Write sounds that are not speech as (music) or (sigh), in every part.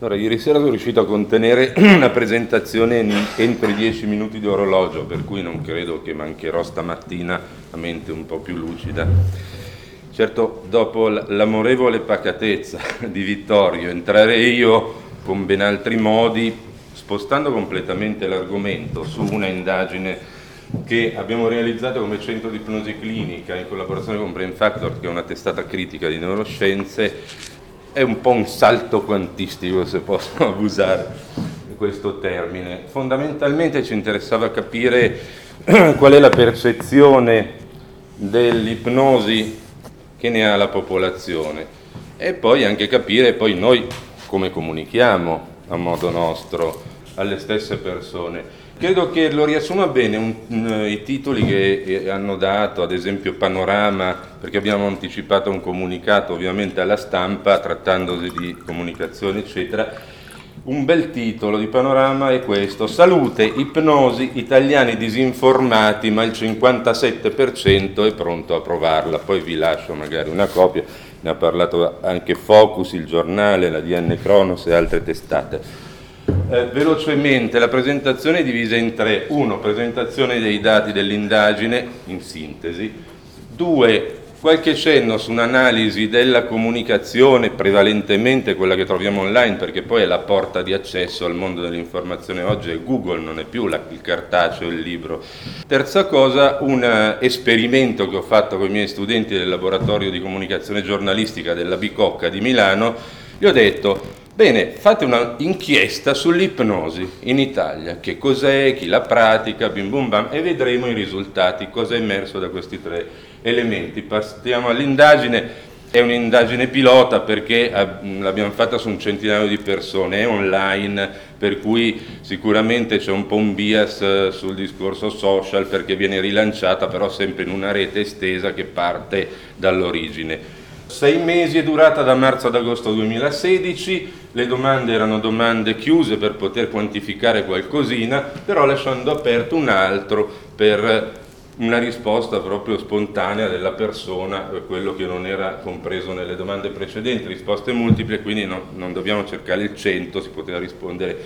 Allora, ieri sera sono riuscito a contenere (clears throat) una presentazione entro i 10 minuti di orologio, per cui non credo che mancherò stamattina a mente un po' più lucida. Certo, dopo l'amorevole pacatezza (laughs) di Vittorio, entrare io con ben altri modi, spostando completamente l'argomento su una indagine che abbiamo realizzato come centro di ipnosi clinica in collaborazione con Brain Factor, che è una testata critica di neuroscienze, è un po' un salto quantistico, se posso (laughs) abusare questo termine. Fondamentalmente ci interessava capire (clears throat) qual è la percezione dell'ipnosi che ne ha la popolazione e poi anche capire poi noi come comunichiamo a modo nostro alle stesse persone. Credo che lo riassuma bene un, un, i titoli che hanno dato, ad esempio Panorama, perché abbiamo anticipato un comunicato ovviamente alla stampa trattandosi di comunicazione eccetera. Un bel titolo di Panorama è questo, Salute, ipnosi, italiani disinformati, ma il 57% è pronto a provarla. Poi vi lascio magari una copia, ne ha parlato anche Focus, il giornale, la DN Cronos e altre testate. Eh, velocemente, la presentazione è divisa in tre. Uno, presentazione dei dati dell'indagine, in sintesi. Due, qualche cenno su un'analisi della comunicazione, prevalentemente quella che troviamo online, perché poi è la porta di accesso al mondo dell'informazione oggi, è Google, non è più la, il cartaceo, il libro. Terza cosa, un eh, esperimento che ho fatto con i miei studenti del laboratorio di comunicazione giornalistica della Bicocca di Milano, gli ho detto Bene, fate un'inchiesta sull'ipnosi in Italia, che cos'è, chi la pratica, bim bum bam, e vedremo i risultati, cosa è emerso da questi tre elementi. Passiamo all'indagine, è un'indagine pilota perché l'abbiamo fatta su un centinaio di persone, è online, per cui sicuramente c'è un po' un bias eh, sul discorso social perché viene rilanciata però sempre in una rete estesa che parte dall'origine. Sei mesi è durata da marzo ad agosto 2016, le domande erano domande chiuse per poter quantificare qualcosina, però lasciando aperto un altro per una risposta proprio spontanea della persona, quello che non era compreso nelle domande precedenti, risposte multiple, quindi no, non dobbiamo cercare il 100, si poteva rispondere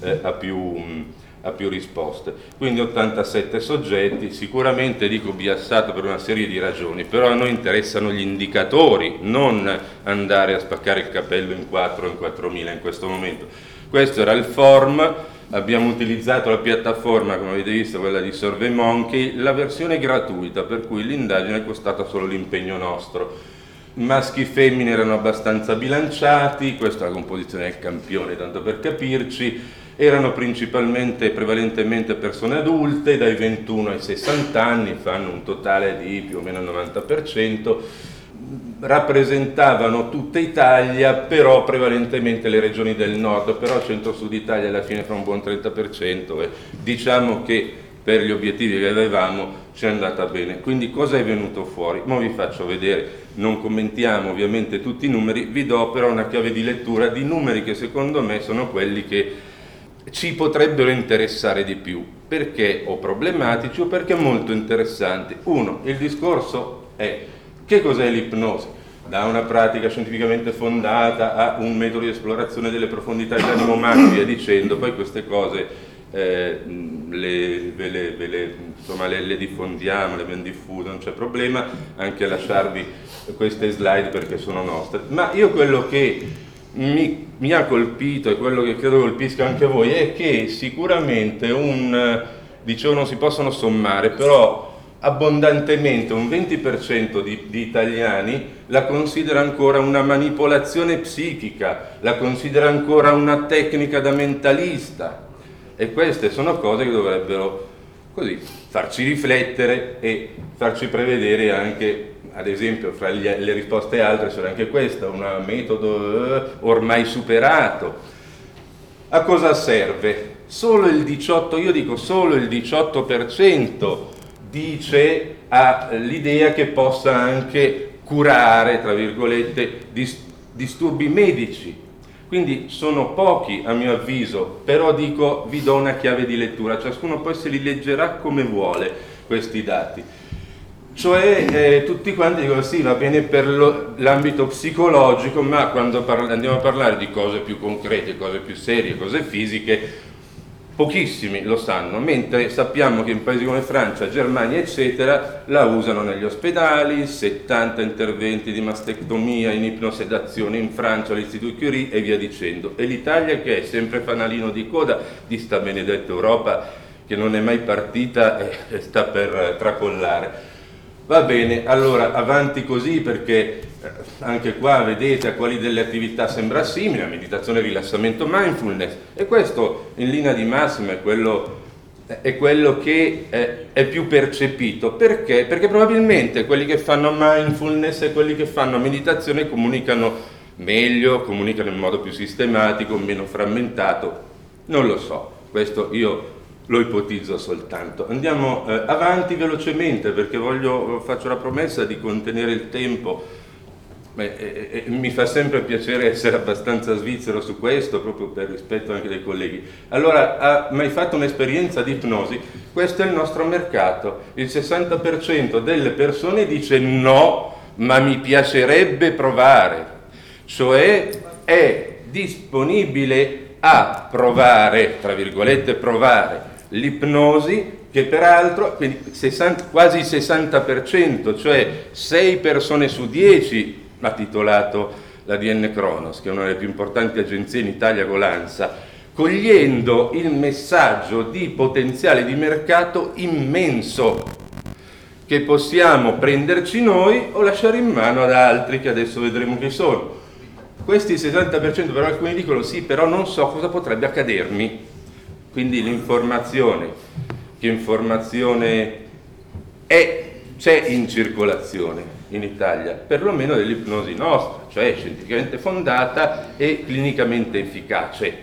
eh, a più a più risposte. Quindi 87 soggetti, sicuramente dico biassato per una serie di ragioni, però a noi interessano gli indicatori, non andare a spaccare il capello in 4 o in 4000 in questo momento. Questo era il form, abbiamo utilizzato la piattaforma, come avete visto, quella di SurveyMonkey, la versione gratuita, per cui l'indagine è costata solo l'impegno nostro. Maschi e femmine erano abbastanza bilanciati, questa è la composizione del campione, tanto per capirci, erano principalmente, prevalentemente persone adulte, dai 21 ai 60 anni, fanno un totale di più o meno il 90%, rappresentavano tutta Italia, però prevalentemente le regioni del nord, però centro-sud Italia alla fine fa un buon 30% e diciamo che per gli obiettivi che avevamo ci è andata bene. Quindi cosa è venuto fuori? Ora vi faccio vedere, non commentiamo ovviamente tutti i numeri, vi do però una chiave di lettura di numeri che secondo me sono quelli che ci potrebbero interessare di più, perché o problematici o perché molto interessanti. Uno, il discorso è che cos'è l'ipnosi? Da una pratica scientificamente fondata a un metodo di esplorazione delle profondità dell'animo umano, via dicendo, poi queste cose eh, le, ve le, ve le, insomma, le, diffondiamo, le abbiamo diffuse, non c'è problema anche lasciarvi queste slide perché sono nostre. Ma io quello che mi, mi, ha colpito e quello che credo colpisca anche voi è che sicuramente un, dicevo non si possono sommare, però abbondantemente un 20% di, di, italiani la considera ancora una manipolazione psichica, la considera ancora una tecnica da mentalista. E queste sono cose che dovrebbero così farci riflettere e farci prevedere anche ad esempio fra gli, le risposte altre c'era anche questa, un metodo eh, ormai superato. A cosa serve? Solo il 18, io dico solo il 18% dice ha l'idea che possa anche curare, tra virgolette, disturbi medici. Quindi sono pochi a mio avviso, però dico vi do una chiave di lettura, ciascuno poi se li leggerà come vuole questi dati. Cioè eh, tutti quanti dicono sì, va bene per lo, l'ambito psicologico, ma quando parla, andiamo a parlare di cose più concrete, cose più serie, cose fisiche, pochissimi lo sanno, mentre sappiamo che in paesi come Francia, Germania, eccetera, la usano negli ospedali, 70 interventi di mastectomia in ipnosedazione in Francia all'Istituto Curie e via dicendo. E l'Italia che è sempre fanalino di coda di sta benedetta Europa che non è mai partita e sta per tracollare. Va bene, allora avanti così perché eh, anche qua vedete a quali delle attività sembra simile, meditazione, rilassamento, mindfulness e questo in linea di massima è quello, è quello che è, è, più percepito. Perché? Perché probabilmente quelli che fanno mindfulness e quelli che fanno meditazione comunicano meglio, comunicano in modo più sistematico, meno frammentato, non lo so, questo io lo ipotizzo soltanto. Andiamo eh, avanti velocemente perché voglio, faccio la promessa di contenere il tempo. Beh, eh, eh, mi fa sempre piacere essere abbastanza svizzero su questo, proprio per rispetto anche dei colleghi. Allora, ha mai fatto un'esperienza di ipnosi? Questo è il nostro mercato. Il 60% delle persone dice no, ma mi piacerebbe provare. Cioè è disponibile a provare, tra virgolette provare, l'ipnosi che peraltro, 60, quasi il 60%, cioè 6 persone su 10 ha titolato la DN Kronos, che è una delle più importanti agenzie in Italia con l'ANSA, cogliendo il messaggio di potenziale di mercato immenso che possiamo prenderci noi o lasciare in mano ad altri che adesso vedremo chi sono. Questi 60% però alcuni dicono sì, però non so cosa potrebbe accadermi quindi l'informazione, che informazione è, c'è in circolazione in Italia, perlomeno dell'ipnosi nostra, cioè scientificamente fondata e clinicamente efficace.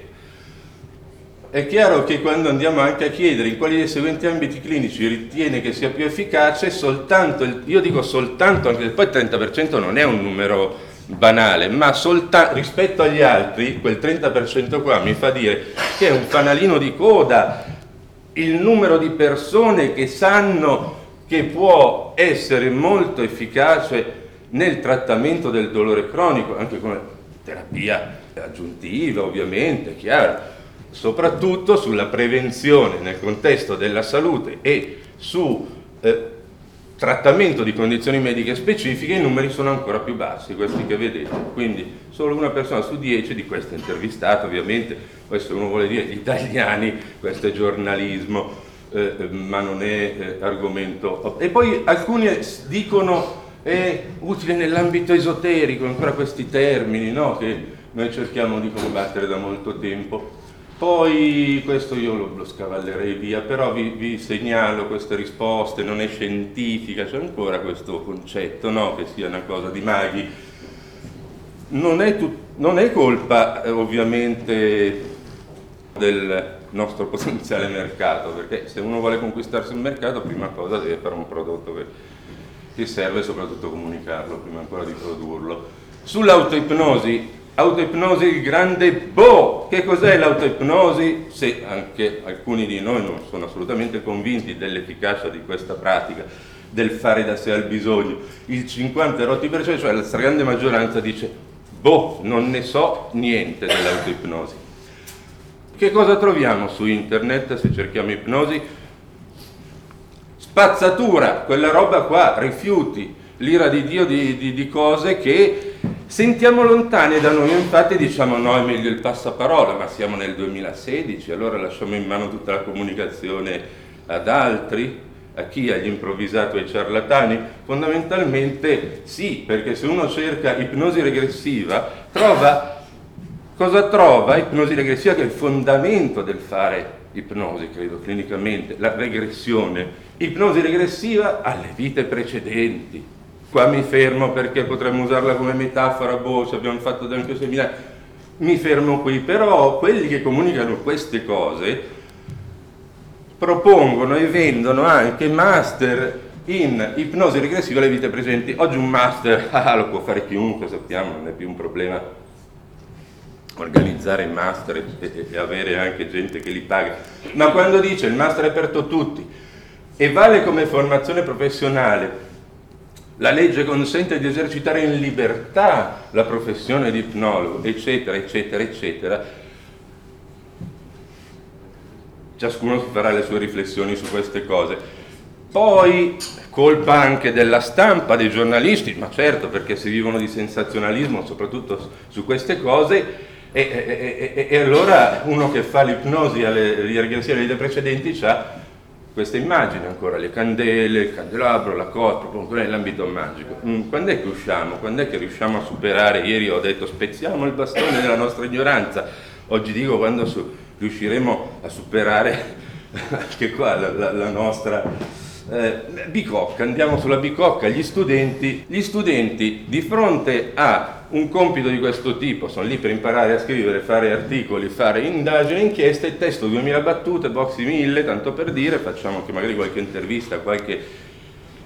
È chiaro che quando andiamo anche a chiedere in quali dei seguenti ambiti clinici ritiene che sia più efficace, soltanto, io dico soltanto, anche se poi il 30% non è un numero banale, ma soltanto rispetto agli altri, quel 30% qua mi fa dire che è un fanalino di coda. Il numero di persone che sanno che può essere molto efficace nel trattamento del dolore cronico, anche come terapia aggiuntiva ovviamente, chiaro, soprattutto sulla prevenzione nel contesto della salute e su eh, trattamento di condizioni mediche specifiche i numeri sono ancora più bassi, questi che vedete, quindi solo una persona su dieci di queste intervistate, ovviamente, se uno vuole dire gli italiani, questo è giornalismo, eh, ma non è eh, argomento. E poi alcuni dicono è utile nell'ambito esoterico, ancora questi termini no? che noi cerchiamo di combattere da molto tempo. Poi questo io lo, lo scavallerei via, però vi, vi, segnalo queste risposte, non è scientifica, c'è ancora questo concetto, no? che sia una cosa di maghi. Non è, tut, non è colpa eh, ovviamente del nostro potenziale mercato, perché se uno vuole conquistarsi il mercato, prima cosa deve fare un prodotto che, che serve soprattutto comunicarlo prima ancora di produrlo. Sull'autoipnosi Autoipnosi il grande boh! Che cos'è l'autoipnosi? Se anche alcuni di noi non sono assolutamente convinti dell'efficacia di questa pratica, del fare da sé al bisogno, il 50 rotti per cento, cioè la stragrande maggioranza dice boh, non ne so niente dell'autoipnosi. Che cosa troviamo su internet se cerchiamo ipnosi? Spazzatura, quella roba qua, rifiuti, l'ira di Dio di, di, di cose che Sentiamo lontani da noi, infatti diciamo no, è meglio il passaparola, ma siamo nel 2016, allora lasciamo in mano tutta la comunicazione ad altri, a chi? Agli improvvisati, ai ciarlatani? Fondamentalmente sì, perché se uno cerca ipnosi regressiva, trova, cosa trova? Ipnosi regressiva che è il fondamento del fare ipnosi, credo, clinicamente, la regressione. Ipnosi regressiva alle vite precedenti, Qua mi fermo perché potremmo usarla come metafora, boh, ci abbiamo fatto anche seminari. Mi fermo qui, però quelli che comunicano queste cose propongono e vendono anche master in ipnosi regressiva alle vite presenti. Oggi un master (laughs) ah, lo può fare chiunque, sappiamo, non è più un problema organizzare master e, e, avere anche gente che li paga. Ma quando dice il master è aperto a tutti e vale come formazione professionale La legge consente di esercitare in libertà la professione di ipnologo, eccetera, eccetera, eccetera. Ciascuno farà le sue riflessioni su queste cose. Poi colpa anche della stampa, dei giornalisti, ma certo perché si vivono di sensazionalismo soprattutto su queste cose, e, e, e, e allora uno che fa l'ipnosi alle regressioni delle precedenti ha questa immagine ancora, le candele, il candelabro, la cotta, proprio nell'ambito magico. Mm, quando è che usciamo? Quando è che riusciamo a superare? Ieri ho detto spezziamo il bastone della nostra ignoranza, oggi dico quando su, riusciremo a superare (laughs) anche qua la, la, la nostra eh, bicocca, andiamo sulla bicocca, gli studenti, gli studenti di fronte a un compito di questo tipo, sono lì per imparare a scrivere, fare articoli, fare indagini, inchieste, testo 2000 battute, boxi 1000, tanto per dire, facciamo anche magari qualche intervista a qualche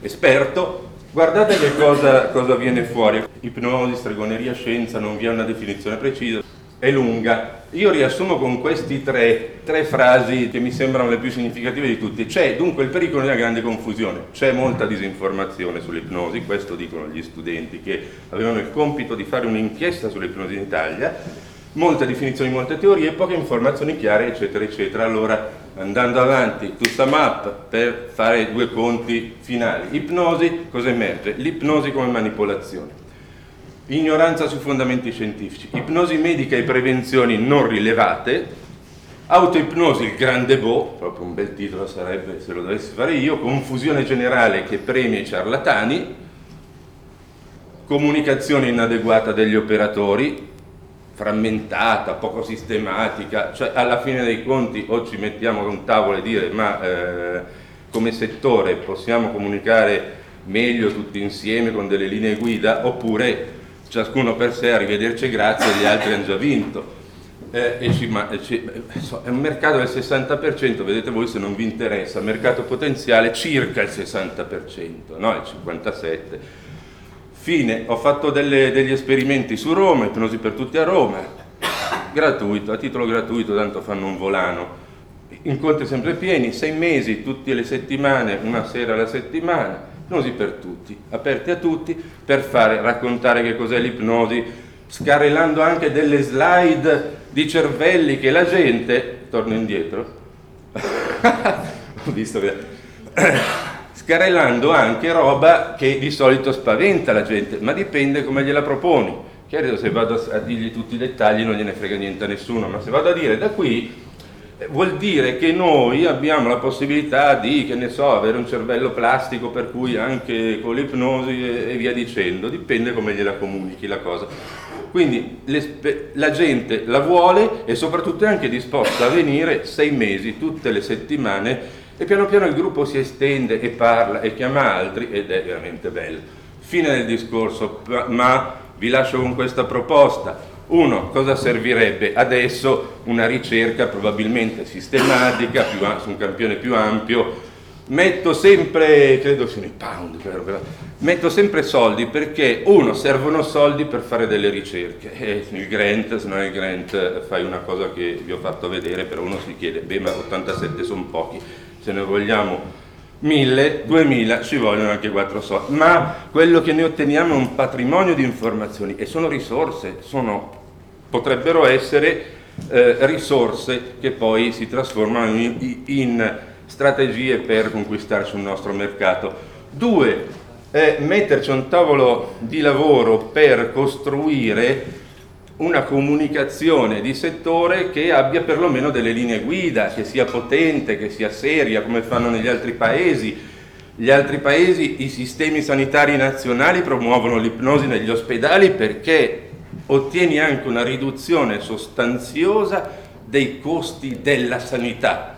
esperto, guardate che cosa, cosa viene fuori, ipnosi, stregoneria, scienza, non vi è una definizione precisa, è lunga. Io riassumo con queste tre, tre, frasi che mi sembrano le più significative di tutte. C'è dunque il pericolo di una grande confusione, c'è molta disinformazione sull'ipnosi, questo dicono gli studenti che avevano il compito di fare un'inchiesta sull'ipnosi in Italia, molte definizioni, molte teorie, poche informazioni chiare, eccetera, eccetera. Allora, andando avanti, to sum up, per fare due conti finali. Ipnosi, cosa emerge? L'ipnosi come manipolazione ignoranza sui fondamenti scientifici, ipnosi medica e prevenzioni non rilevate, autoipnosi il grande bo, proprio un bel titolo sarebbe se lo dovessi fare io, confusione generale che premia i ciarlatani, comunicazione inadeguata degli operatori, frammentata, poco sistematica, cioè alla fine dei conti o ci mettiamo a un tavolo e dire ma eh, come settore possiamo comunicare meglio tutti insieme con delle linee guida oppure ciascuno per sé, arrivederci grazie, gli altri hanno già vinto. Eh, e ci, ma, ci, è un mercato del 60%, vedete voi se non vi interessa, mercato potenziale circa il 60%, no? il 57%. Fine, ho fatto delle, degli esperimenti su Roma, ipnosi per tutti a Roma, gratuito, a titolo gratuito, tanto fanno un volano. Incontri sempre pieni, sei mesi, tutte le settimane, una sera alla settimana ipnosi per tutti, aperti a tutti per fare raccontare che cos'è l'ipnosi, scarrellando anche delle slide di cervelli che la gente, torno indietro, (laughs) ho visto che... (coughs) scarrellando anche roba che di solito spaventa la gente, ma dipende come gliela proponi. Chiaro, se vado a dirgli tutti i dettagli non gliene frega niente a nessuno, ma se vado a dire da qui vuol dire che noi abbiamo la possibilità di, che ne so, avere un cervello plastico per cui anche con l'ipnosi e, via dicendo, dipende come gliela comunichi la cosa. Quindi la gente la vuole e soprattutto è anche disposta a venire sei mesi, tutte le settimane e piano piano il gruppo si estende e parla e chiama altri ed è veramente bello. Fine del discorso, ma vi lascio con questa proposta uno, cosa servirebbe adesso? Una ricerca probabilmente sistematica, più, su un campione più ampio. Metto sempre, credo siano i pound, metto sempre soldi perché, uno, servono soldi per fare delle ricerche. E il grant, se non è il grant, fai una cosa che vi ho fatto vedere, però uno si chiede, beh, ma 87 sono pochi, se ne vogliamo 1000, 2000, ci vogliono anche 4 soldi, ma quello che noi otteniamo è un patrimonio di informazioni e sono risorse, sono, potrebbero essere eh, risorse che poi si trasformano in, in, strategie per conquistare sul nostro mercato. Due, eh, metterci a un tavolo di lavoro per costruire una comunicazione di settore che abbia perlomeno delle linee guida, che sia potente, che sia seria, come fanno negli altri paesi. Gli altri paesi, i sistemi sanitari nazionali promuovono l'ipnosi negli ospedali perché ottieni anche una riduzione sostanziosa dei costi della sanità.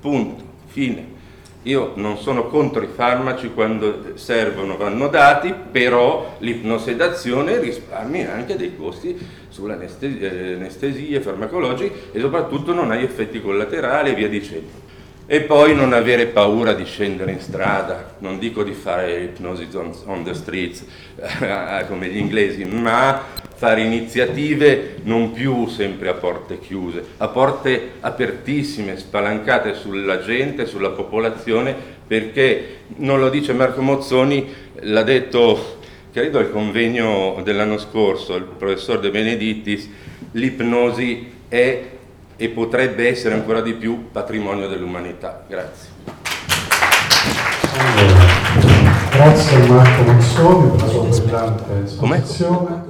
Punto, fine. Io non sono contro i farmaci quando servono, vanno dati, però l'ipnosedazione risparmia anche dei costi sulle anestesie farmacologiche e soprattutto non hai effetti collaterali e via dicendo. E poi non avere paura di scendere in strada, non dico di fare ipnosi on the streets (laughs) come gli inglesi, ma fare iniziative non più sempre a porte chiuse, a porte apertissime, spalancate sulla gente, sulla popolazione, perché non lo dice Marco Mozzoni, l'ha detto credo al convegno dell'anno scorso il professor De Benedittis, l'ipnosi è e potrebbe essere ancora di più patrimonio dell'umanità. Grazie. Allora, grazie Marco Mozzoni per la sua brillante esposizione.